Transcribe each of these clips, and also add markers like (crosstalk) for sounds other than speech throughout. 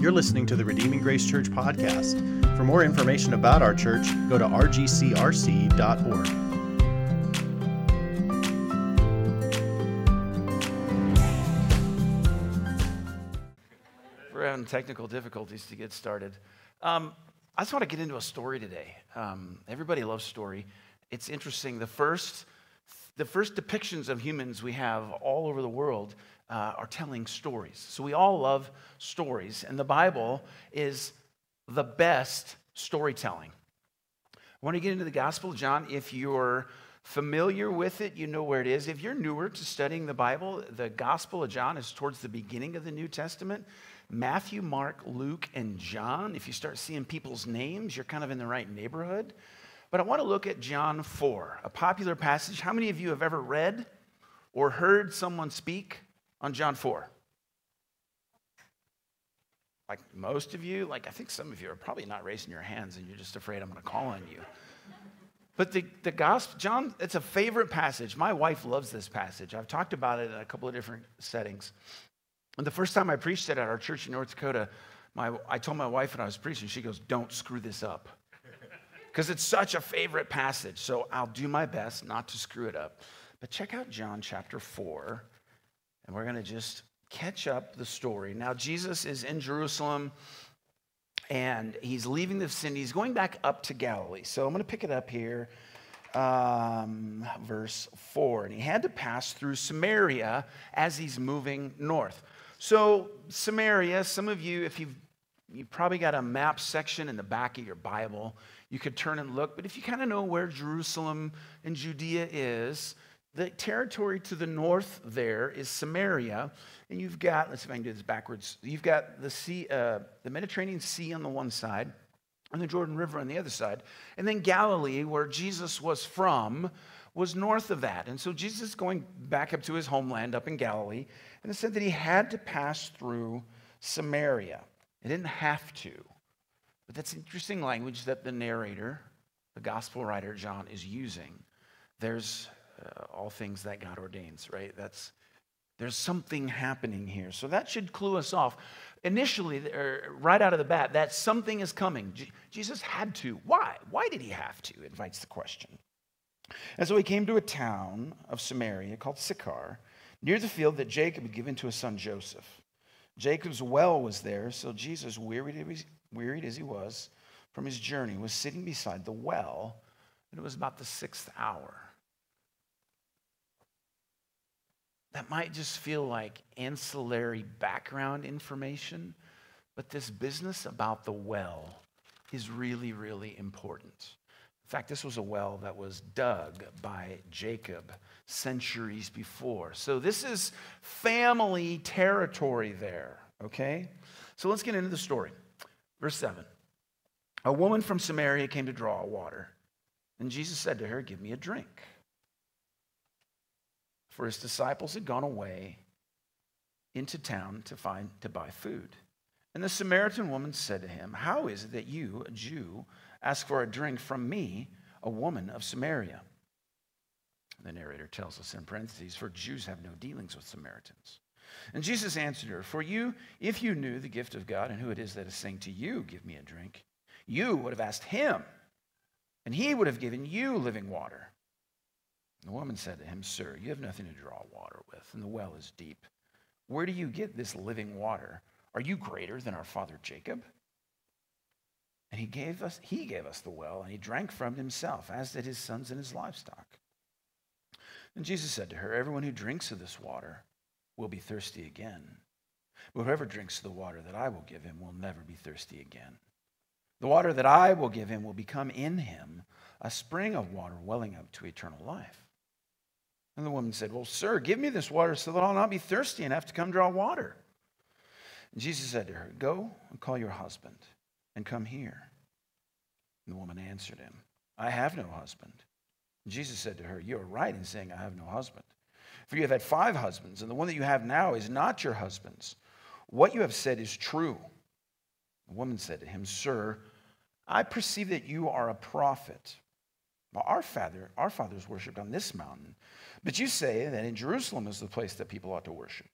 You're listening to the Redeeming Grace Church podcast. For more information about our church, go to rgcrc.org. We're having technical difficulties to get started. Um, I just want to get into a story today. Um, everybody loves story. It's interesting. The first, the first depictions of humans we have all over the world uh, are telling stories. So we all love stories, and the Bible is the best storytelling. Want to get into the Gospel of John. If you're familiar with it, you know where it is. If you're newer to studying the Bible, the Gospel of John is towards the beginning of the New Testament. Matthew, Mark, Luke, and John, if you start seeing people's names, you're kind of in the right neighborhood. But I want to look at John 4, a popular passage. How many of you have ever read or heard someone speak on John 4? Like most of you, like I think some of you are probably not raising your hands and you're just afraid I'm going to call on you. But the, the gospel, John, it's a favorite passage. My wife loves this passage. I've talked about it in a couple of different settings. And the first time I preached it at our church in North Dakota, my, I told my wife when I was preaching, she goes, Don't screw this up. (laughs) Because it's such a favorite passage. So I'll do my best not to screw it up. But check out John chapter 4, and we're going to just catch up the story. Now, Jesus is in Jerusalem and he's leaving the vicinity. He's going back up to Galilee. So I'm going to pick it up here, um, verse 4. And he had to pass through Samaria as he's moving north. So, Samaria, some of you, if you've you've probably got a map section in the back of your Bible, you could turn and look. But if you kind of know where Jerusalem and Judea is, the territory to the north there is Samaria, and you've got, let's see if I can do this backwards. You've got the sea, uh, the Mediterranean Sea on the one side, and the Jordan River on the other side. And then Galilee, where Jesus was from, was north of that. And so Jesus is going back up to his homeland up in Galilee, and it said that he had to pass through Samaria. He didn't have to. But that's interesting language that the narrator, the gospel writer John, is using. There's uh, all things that God ordains, right? That's there's something happening here. So that should clue us off. Initially, or right out of the bat, that something is coming. Jesus had to. Why? Why did he have to? Invites the question. And so he came to a town of Samaria called Sychar, near the field that Jacob had given to his son Joseph. Jacob's well was there, so Jesus, wearied, wearied as he was from his journey, was sitting beside the well, and it was about the sixth hour. That might just feel like ancillary background information, but this business about the well is really, really important. In fact, this was a well that was dug by Jacob centuries before. So this is family territory there, okay? So let's get into the story. Verse 7 A woman from Samaria came to draw water, and Jesus said to her, Give me a drink for his disciples had gone away into town to find to buy food. And the Samaritan woman said to him, How is it that you, a Jew, ask for a drink from me, a woman of Samaria? The narrator tells us in parentheses, For Jews have no dealings with Samaritans. And Jesus answered her, For you, if you knew the gift of God and who it is that is saying to you, Give me a drink, you would have asked him, and he would have given you living water. The woman said to him, Sir, you have nothing to draw water with, and the well is deep. Where do you get this living water? Are you greater than our father Jacob? And he gave us, he gave us the well, and he drank from it himself, as did his sons and his livestock. And Jesus said to her, Everyone who drinks of this water will be thirsty again. But whoever drinks the water that I will give him will never be thirsty again. The water that I will give him will become in him a spring of water welling up to eternal life. And the woman said, Well, sir, give me this water so that I'll not be thirsty and have to come draw water. And Jesus said to her, Go and call your husband and come here. And the woman answered him, I have no husband. And Jesus said to her, You are right in saying, I have no husband. For you have had five husbands, and the one that you have now is not your husband's. What you have said is true. The woman said to him, Sir, I perceive that you are a prophet. Well, our father, our fathers worshipped on this mountain, but you say that in Jerusalem is the place that people ought to worship.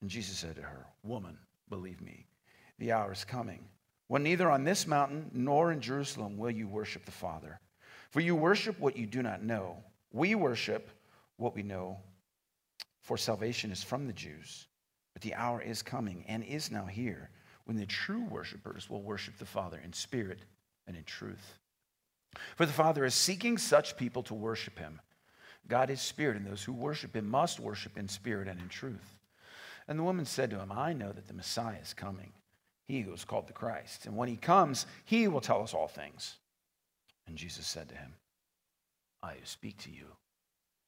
And Jesus said to her, Woman, believe me, the hour is coming when neither on this mountain nor in Jerusalem will you worship the Father. For you worship what you do not know. We worship what we know, for salvation is from the Jews. But the hour is coming and is now here when the true worshipers will worship the Father in spirit and in truth. For the Father is seeking such people to worship him. God is spirit, and those who worship him must worship in spirit and in truth. And the woman said to him, I know that the Messiah is coming he who is called the Christ. And when he comes, he will tell us all things. And Jesus said to him, I who speak to you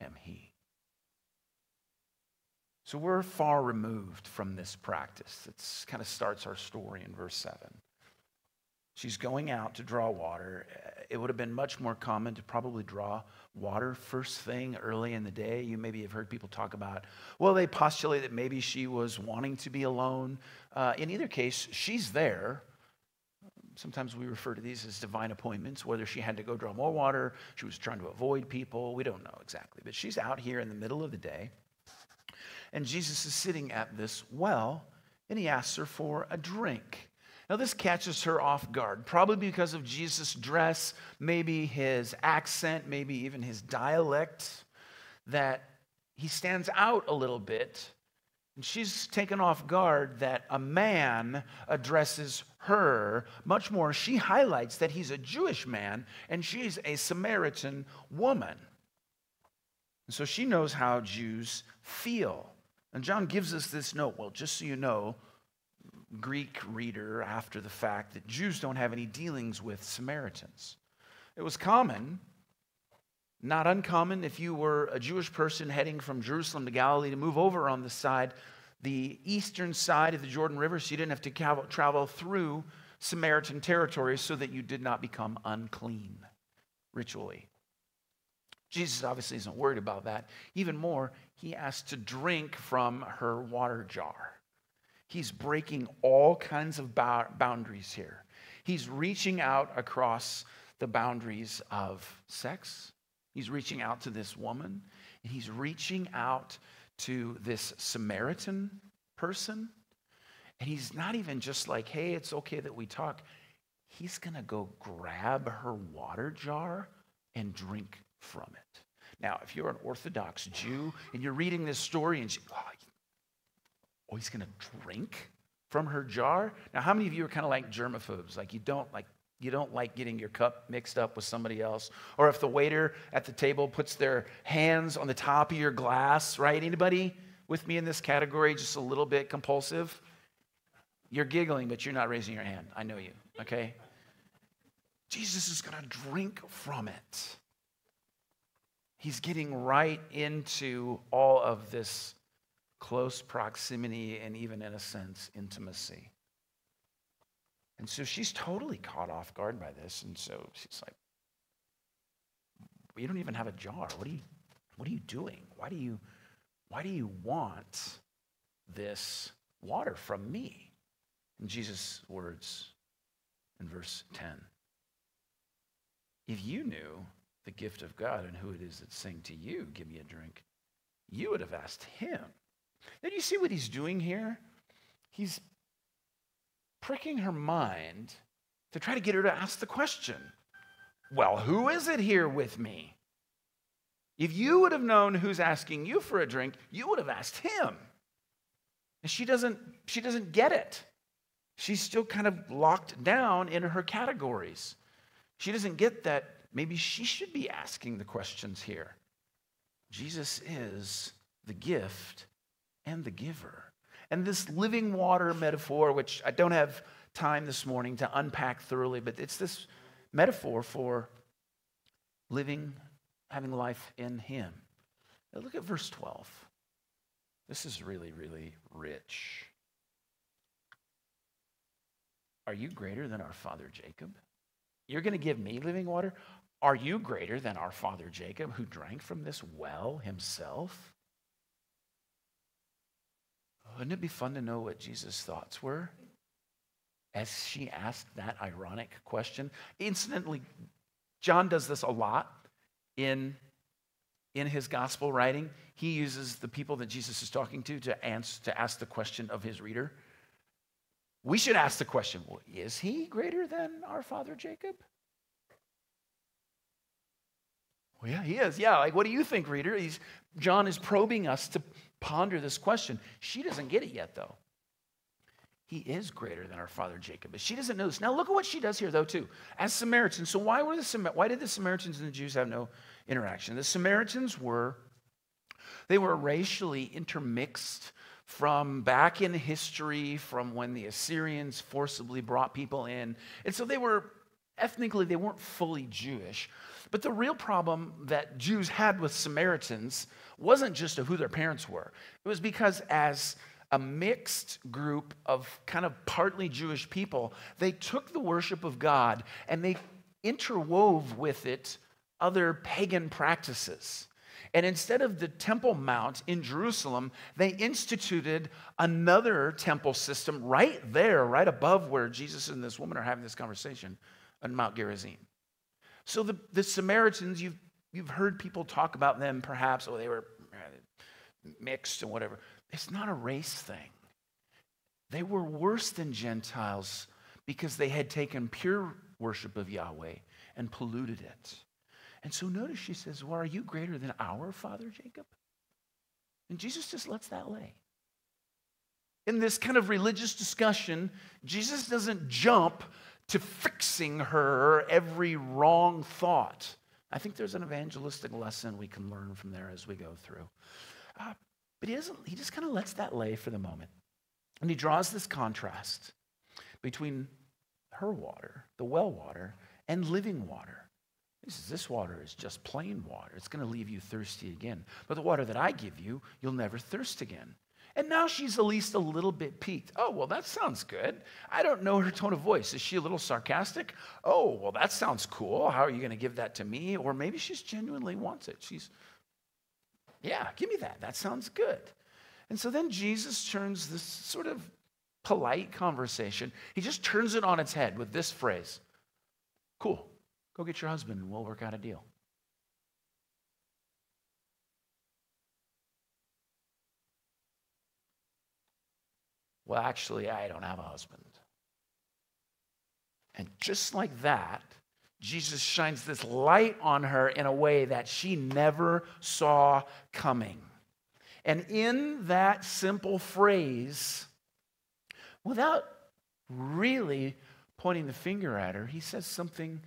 am he. So we're far removed from this practice. It kind of starts our story in verse 7. She's going out to draw water. It would have been much more common to probably draw water first thing early in the day. You maybe have heard people talk about, well, they postulate that maybe she was wanting to be alone. Uh, in either case, she's there. Sometimes we refer to these as divine appointments, whether she had to go draw more water, she was trying to avoid people. We don't know exactly. But she's out here in the middle of the day. And Jesus is sitting at this well, and he asks her for a drink. Now, this catches her off guard, probably because of Jesus' dress, maybe his accent, maybe even his dialect, that he stands out a little bit. And she's taken off guard that a man addresses her. Much more, she highlights that he's a Jewish man and she's a Samaritan woman. And so she knows how Jews feel. And John gives us this note. Well, just so you know, Greek reader after the fact that Jews don't have any dealings with Samaritans. It was common, not uncommon, if you were a Jewish person heading from Jerusalem to Galilee to move over on the side, the eastern side of the Jordan River, so you didn't have to travel through Samaritan territory so that you did not become unclean ritually. Jesus obviously isn't worried about that. Even more, he asked to drink from her water jar. He's breaking all kinds of boundaries here. He's reaching out across the boundaries of sex. He's reaching out to this woman. He's reaching out to this Samaritan person. And he's not even just like, hey, it's okay that we talk. He's going to go grab her water jar and drink from it. Now, if you're an Orthodox Jew and you're reading this story and you, oh, Oh, he's going to drink from her jar? Now, how many of you are kind of like germaphobes? Like you don't like you don't like getting your cup mixed up with somebody else? Or if the waiter at the table puts their hands on the top of your glass right? Anybody with me in this category just a little bit compulsive? You're giggling but you're not raising your hand. I know you okay? Jesus is going to drink from it. He's getting right into all of this close proximity, and even in a sense, intimacy. And so she's totally caught off guard by this. And so she's like, You don't even have a jar. What are you, what are you doing? Why do you, why do you want this water from me? And Jesus' words in verse 10 If you knew the gift of God and who it is that's saying to you, Give me a drink, you would have asked him now, do you see what he's doing here? He's pricking her mind to try to get her to ask the question Well, who is it here with me? If you would have known who's asking you for a drink, you would have asked him. And she doesn't, she doesn't get it. She's still kind of locked down in her categories. She doesn't get that maybe she should be asking the questions here. Jesus is the gift and the giver. And this living water metaphor, which I don't have time this morning to unpack thoroughly, but it's this metaphor for living, having life in Him. Now look at verse 12. This is really, really rich. Are you greater than our father Jacob? You're going to give me living water? Are you greater than our father Jacob, who drank from this well himself wouldn't it be fun to know what Jesus' thoughts were as she asked that ironic question? Incidentally, John does this a lot in, in his gospel writing. He uses the people that Jesus is talking to to, answer, to ask the question of his reader. we should ask the question well, is he greater than our father Jacob? Well, yeah, he is. Yeah, like what do you think, reader? He's, John is probing us to ponder this question. She doesn't get it yet, though. He is greater than our father Jacob, but she doesn't know this. Now, look at what she does here, though, too. As Samaritans, so why were the why did the Samaritans and the Jews have no interaction? The Samaritans were they were racially intermixed from back in history, from when the Assyrians forcibly brought people in. And so they were, ethnically, they weren't fully Jewish. But the real problem that Jews had with Samaritans wasn't just of who their parents were, it was because as a mixed group of kind of partly Jewish people, they took the worship of God and they interwove with it other pagan practices. And instead of the Temple Mount in Jerusalem, they instituted another temple system right there, right above where Jesus and this woman are having this conversation on Mount Gerizim. So the, the Samaritans, you've, you've heard people talk about them perhaps, oh, they were uh, mixed and whatever. It's not a race thing. They were worse than Gentiles because they had taken pure worship of Yahweh and polluted it. And so notice she says, Well, are you greater than our father Jacob? And Jesus just lets that lay. In this kind of religious discussion, Jesus doesn't jump to fixing her every wrong thought. I think there's an evangelistic lesson we can learn from there as we go through. Uh, but he, doesn't, he just kind of lets that lay for the moment. And he draws this contrast between her water, the well water, and living water. He says, This water is just plain water. It's going to leave you thirsty again. But the water that I give you, you'll never thirst again. And now she's at least a little bit piqued. Oh, well, that sounds good. I don't know her tone of voice. Is she a little sarcastic? Oh, well, that sounds cool. How are you going to give that to me? Or maybe she's genuinely wants it. She's, yeah, give me that. That sounds good. And so then Jesus turns this sort of polite conversation, he just turns it on its head with this phrase Cool. Go get your husband and we'll work out a deal. Well, actually, I don't have a husband. And just like that, Jesus shines this light on her in a way that she never saw coming. And in that simple phrase, without really pointing the finger at her, he says something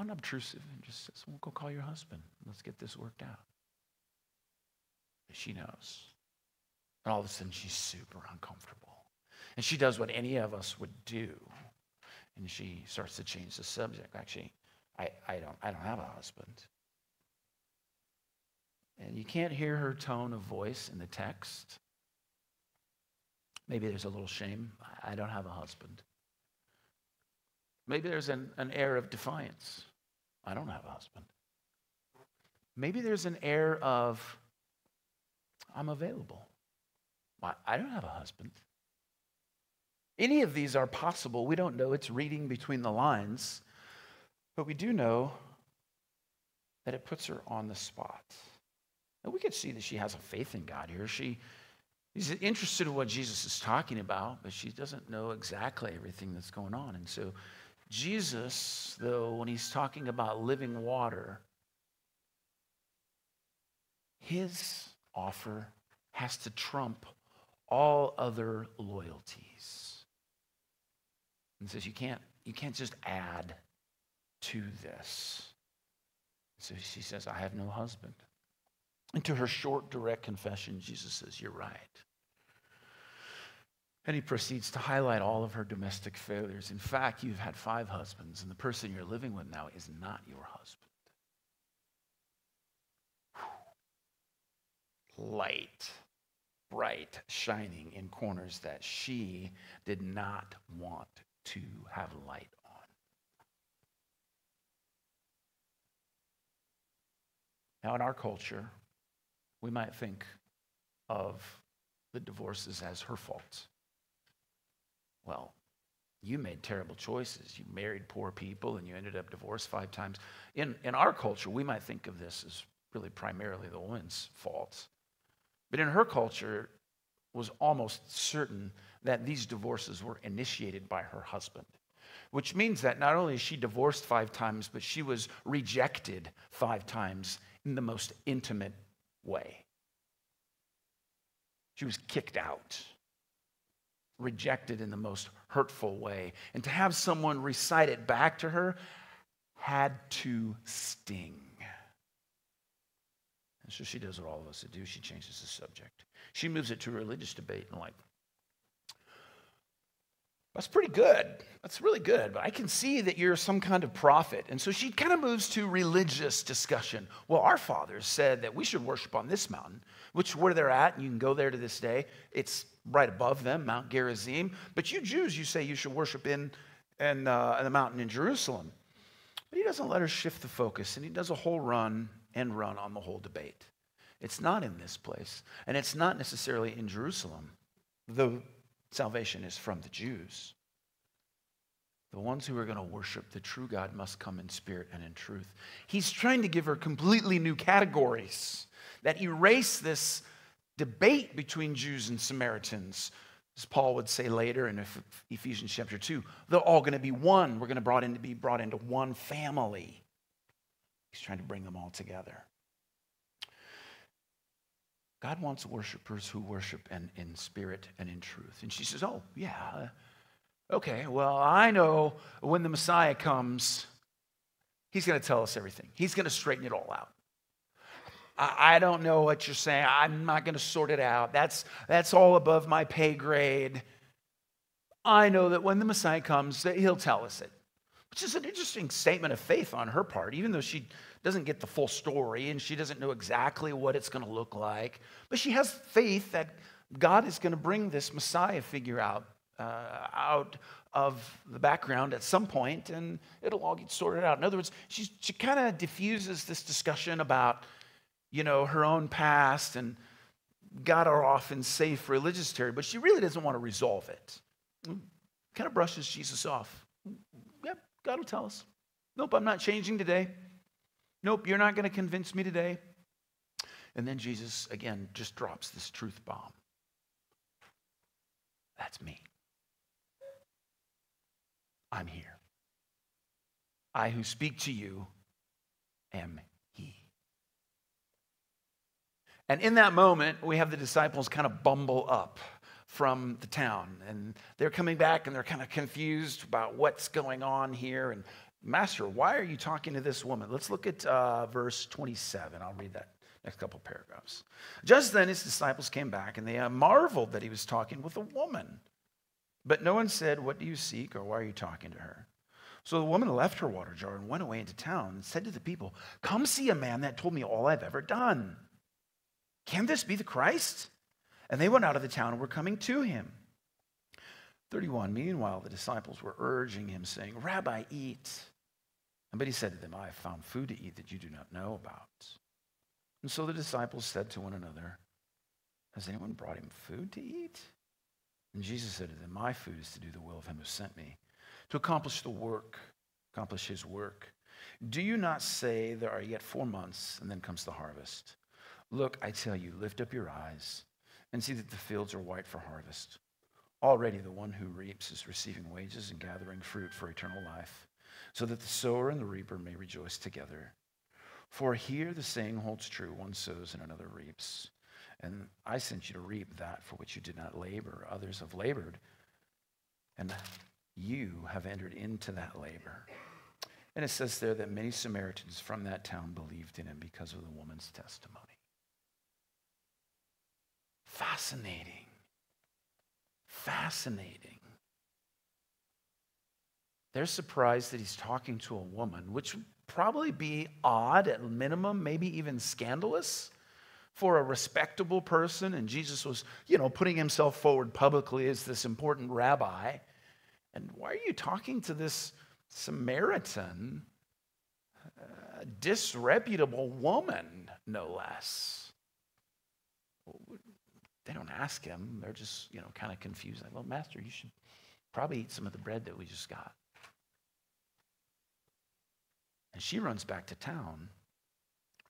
unobtrusive and just says, Well, go call your husband. Let's get this worked out. She knows. And all of a sudden, she's super uncomfortable. And she does what any of us would do. And she starts to change the subject. Actually, I, I, don't, I don't have a husband. And you can't hear her tone of voice in the text. Maybe there's a little shame. I don't have a husband. Maybe there's an, an air of defiance. I don't have a husband. Maybe there's an air of, I'm available. I don't have a husband. Any of these are possible. We don't know. It's reading between the lines. But we do know that it puts her on the spot. And we could see that she has a faith in God here. She is interested in what Jesus is talking about, but she doesn't know exactly everything that's going on. And so Jesus, though, when he's talking about living water, his offer has to trump all other loyalties. And says you can't, you can't just add to this. So she says, I have no husband. And to her short, direct confession, Jesus says, You're right. And he proceeds to highlight all of her domestic failures. In fact, you've had five husbands, and the person you're living with now is not your husband. Light, bright, shining in corners that she did not want to have light on. Now, in our culture, we might think of the divorces as her fault. Well, you made terrible choices. You married poor people and you ended up divorced five times. In, in our culture, we might think of this as really primarily the woman's fault. But in her culture, was almost certain that these divorces were initiated by her husband, which means that not only is she divorced five times, but she was rejected five times in the most intimate way. She was kicked out, rejected in the most hurtful way. And to have someone recite it back to her had to sting. And so she does what all of us do. She changes the subject. She moves it to religious debate and like, that's pretty good. That's really good. But I can see that you're some kind of prophet. And so she kind of moves to religious discussion. Well, our fathers said that we should worship on this mountain, which where they're at, and you can go there to this day. It's right above them, Mount Gerizim. But you Jews, you say you should worship in, in, uh, in the mountain in Jerusalem. But he doesn't let her shift the focus, and he does a whole run and run on the whole debate. It's not in this place, and it's not necessarily in Jerusalem, though salvation is from the Jews. The ones who are going to worship the true God must come in spirit and in truth. He's trying to give her completely new categories that erase this debate between Jews and Samaritans. As Paul would say later in Ephesians chapter 2, they're all going to be one. We're going to brought in to be brought into one family. He's trying to bring them all together. God wants worshipers who worship in, in spirit and in truth. And she says, Oh, yeah. Okay, well, I know when the Messiah comes, he's going to tell us everything. He's going to straighten it all out. I, I don't know what you're saying. I'm not going to sort it out. That's, that's all above my pay grade. I know that when the Messiah comes, that he'll tell us it, which is an interesting statement of faith on her part, even though she doesn't get the full story and she doesn't know exactly what it's going to look like. But she has faith that God is going to bring this Messiah figure out, uh, out of the background at some point and it'll all get sorted out. In other words, she, she kind of diffuses this discussion about, you know, her own past and got her off in safe religious territory, but she really doesn't want to resolve it. Kind of brushes Jesus off. Yep, God will tell us. Nope, I'm not changing today. Nope, you're not going to convince me today. And then Jesus, again, just drops this truth bomb. That's me. I'm here. I who speak to you am He. And in that moment, we have the disciples kind of bumble up from the town. And they're coming back and they're kind of confused about what's going on here. And Master, why are you talking to this woman? Let's look at uh, verse 27. I'll read that next couple paragraphs. Just then his disciples came back and they uh, marveled that he was talking with a woman. But no one said, What do you seek or why are you talking to her? So the woman left her water jar and went away into town and said to the people, Come see a man that told me all I've ever done. Can this be the Christ? And they went out of the town and were coming to him. 31. Meanwhile, the disciples were urging him, saying, Rabbi, eat. But he said to them, I have found food to eat that you do not know about. And so the disciples said to one another, Has anyone brought him food to eat? And Jesus said to them, My food is to do the will of him who sent me, to accomplish the work, accomplish his work. Do you not say there are yet four months, and then comes the harvest? Look, I tell you, lift up your eyes and see that the fields are white for harvest. Already the one who reaps is receiving wages and gathering fruit for eternal life so that the sower and the reaper may rejoice together. For here the saying holds true one sows and another reaps. And I sent you to reap that for which you did not labor. Others have labored, and you have entered into that labor. And it says there that many Samaritans from that town believed in him because of the woman's testimony. Fascinating. Fascinating. They're surprised that he's talking to a woman, which would probably be odd at minimum, maybe even scandalous for a respectable person. And Jesus was, you know, putting himself forward publicly as this important rabbi. And why are you talking to this Samaritan, uh, disreputable woman, no less? They don't ask him. They're just, you know, kind of confused. Like, well, Master, you should probably eat some of the bread that we just got. And she runs back to town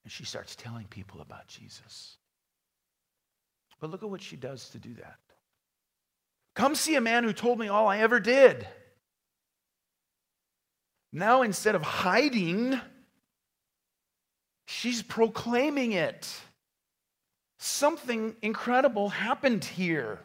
and she starts telling people about Jesus. But look at what she does to do that. Come see a man who told me all I ever did. Now, instead of hiding, she's proclaiming it. Something incredible happened here.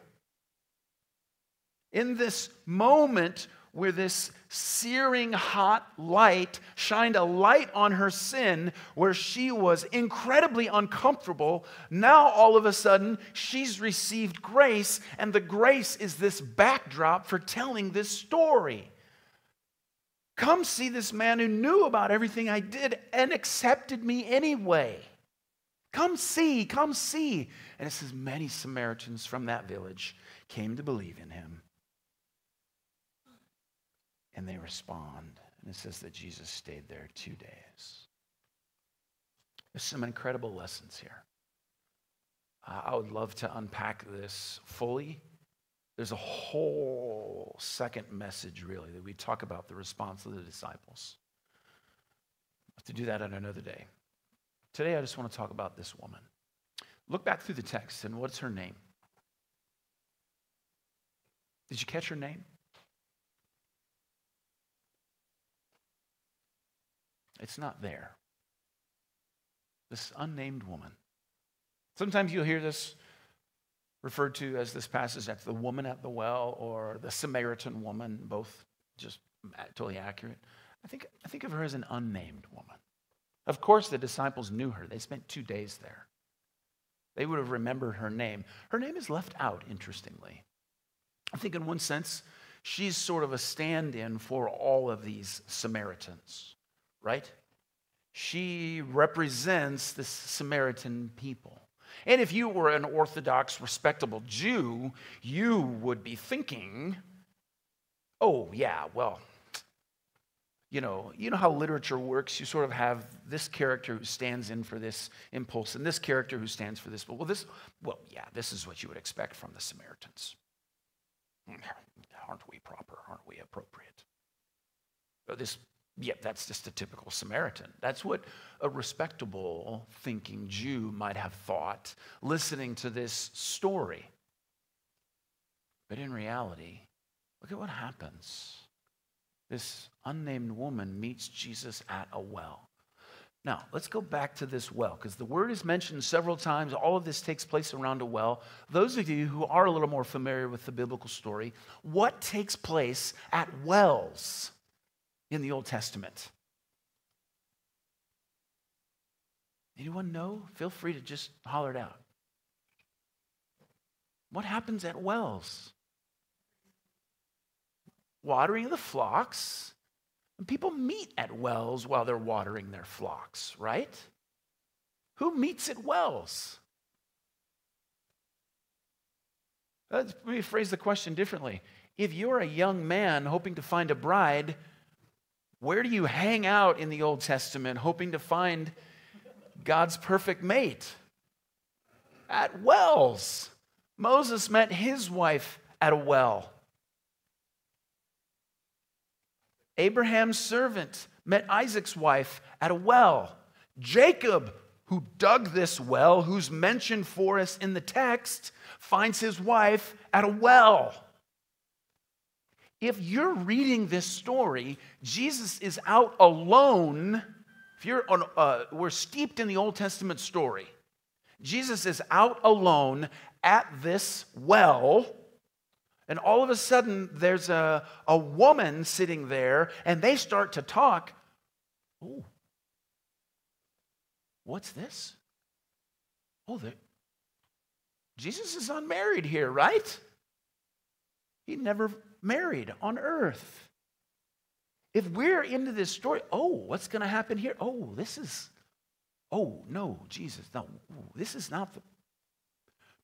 In this moment where this searing hot light shined a light on her sin where she was incredibly uncomfortable. Now, all of a sudden, she's received grace, and the grace is this backdrop for telling this story. Come see this man who knew about everything I did and accepted me anyway. Come see, come see. And it says, many Samaritans from that village came to believe in him and they respond. And it says that Jesus stayed there two days. There's some incredible lessons here. Uh, I would love to unpack this fully. There's a whole second message, really, that we talk about the response of the disciples. to do that on another day. Today, I just want to talk about this woman. Look back through the text, and what's her name? Did you catch her name? It's not there. This unnamed woman. Sometimes you'll hear this referred to as this passage as the woman at the well or the Samaritan woman, both just totally accurate. I think, I think of her as an unnamed woman. Of course, the disciples knew her. They spent two days there. They would have remembered her name. Her name is left out, interestingly. I think, in one sense, she's sort of a stand in for all of these Samaritans right? She represents the Samaritan people. And if you were an Orthodox, respectable Jew, you would be thinking, oh, yeah, well, you know, you know how literature works. You sort of have this character who stands in for this impulse, and this character who stands for this. Well, this, well, yeah, this is what you would expect from the Samaritans. Hmm, aren't we proper? Aren't we appropriate? This yeah, that's just a typical Samaritan. That's what a respectable thinking Jew might have thought listening to this story. But in reality, look at what happens. This unnamed woman meets Jesus at a well. Now, let's go back to this well, because the word is mentioned several times. All of this takes place around a well. Those of you who are a little more familiar with the biblical story, what takes place at wells? in the Old Testament? Anyone know? Feel free to just holler it out. What happens at wells? Watering the flocks. And people meet at wells while they're watering their flocks, right? Who meets at wells? Uh, let me phrase the question differently. If you're a young man hoping to find a bride, where do you hang out in the Old Testament hoping to find God's perfect mate? At wells. Moses met his wife at a well. Abraham's servant met Isaac's wife at a well. Jacob, who dug this well, who's mentioned for us in the text, finds his wife at a well. If you're reading this story, Jesus is out alone. If you're on, uh, we're steeped in the Old Testament story. Jesus is out alone at this well, and all of a sudden there's a, a woman sitting there, and they start to talk. Oh, what's this? Oh, Jesus is unmarried here, right? He never married on earth. If we're into this story, oh, what's going to happen here? Oh, this is, oh, no, Jesus, no, this is not the,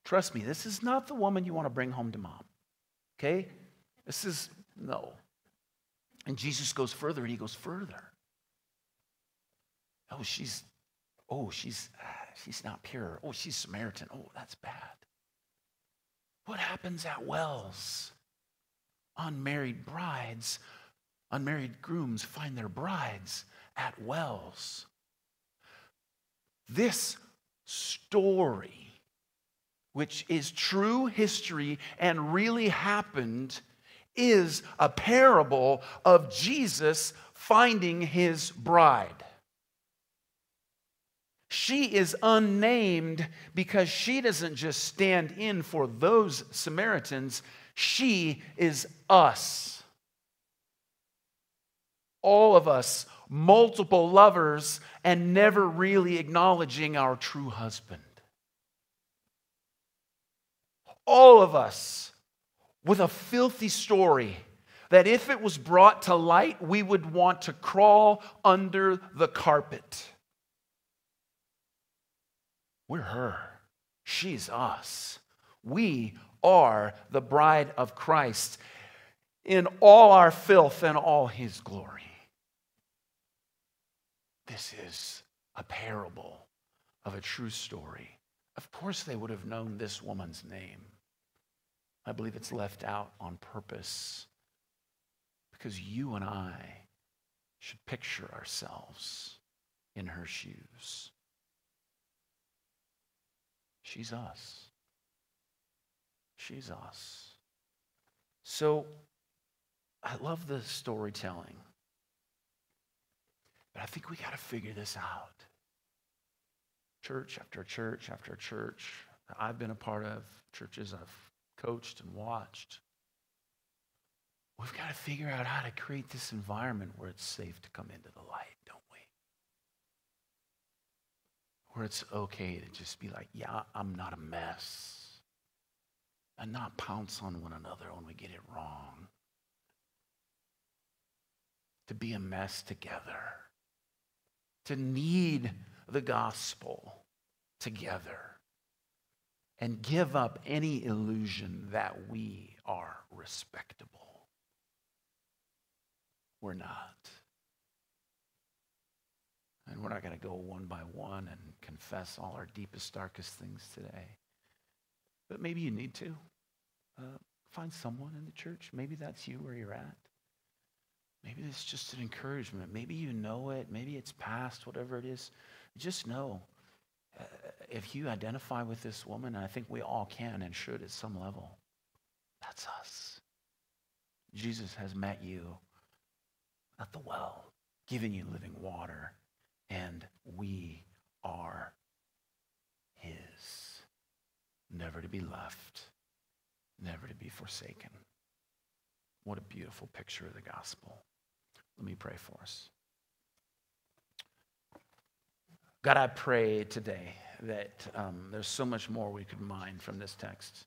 trust me, this is not the woman you want to bring home to mom. Okay? This is, no. And Jesus goes further and he goes further. Oh, she's, oh, she's, she's not pure. Oh, she's Samaritan. Oh, that's bad. What happens at wells? unmarried brides, unmarried grooms find their brides at wells. This story which is true history and really happened, is a parable of Jesus finding his bride. She is unnamed because she doesn't just stand in for those Samaritans, she is us. All of us, multiple lovers, and never really acknowledging our true husband. All of us with a filthy story that if it was brought to light, we would want to crawl under the carpet. We're her. She's us. We are the bride of Christ in all our filth and all his glory. This is a parable of a true story. Of course, they would have known this woman's name. I believe it's left out on purpose because you and I should picture ourselves in her shoes. She's us. She's us. So I love the storytelling. But I think we got to figure this out. Church after church after church I've been a part of, churches I've coached and watched. We've got to figure out how to create this environment where it's safe to come into the light, don't we? Where it's okay to just be like, yeah, I'm not a mess. And not pounce on one another when we get it wrong. To be a mess together. To need the gospel together. And give up any illusion that we are respectable. We're not. And we're not going to go one by one and confess all our deepest, darkest things today. But maybe you need to. Uh, find someone in the church. Maybe that's you where you're at. Maybe it's just an encouragement. Maybe you know it. Maybe it's past, whatever it is. Just know Uh, if you identify with this woman, I think we all can and should at some level, that's us. Jesus has met you at the well, giving you living water, and we are his. Never to be left, never to be forsaken. What a beautiful picture of the gospel. Let me pray for us. God, I pray today that um, there's so much more we could mine from this text.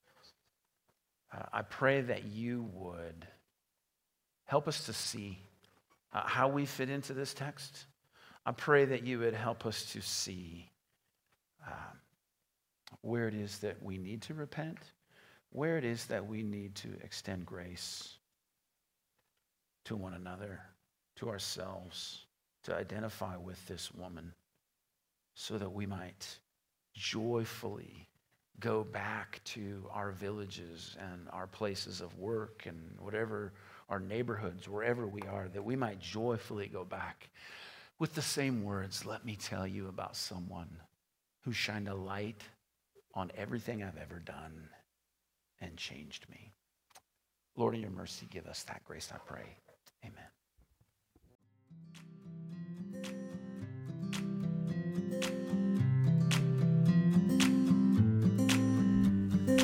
Uh, I pray that you would help us to see uh, how we fit into this text. I pray that you would help us to see uh, where it is that we need to repent, where it is that we need to extend grace to one another, to ourselves, to identify with this woman, so that we might joyfully go back to our villages and our places of work and whatever our neighborhoods, wherever we are, that we might joyfully go back with the same words. Let me tell you about someone who shined a light on everything I've ever done and changed me. Lord, in your mercy, give us that grace, I pray. Amen.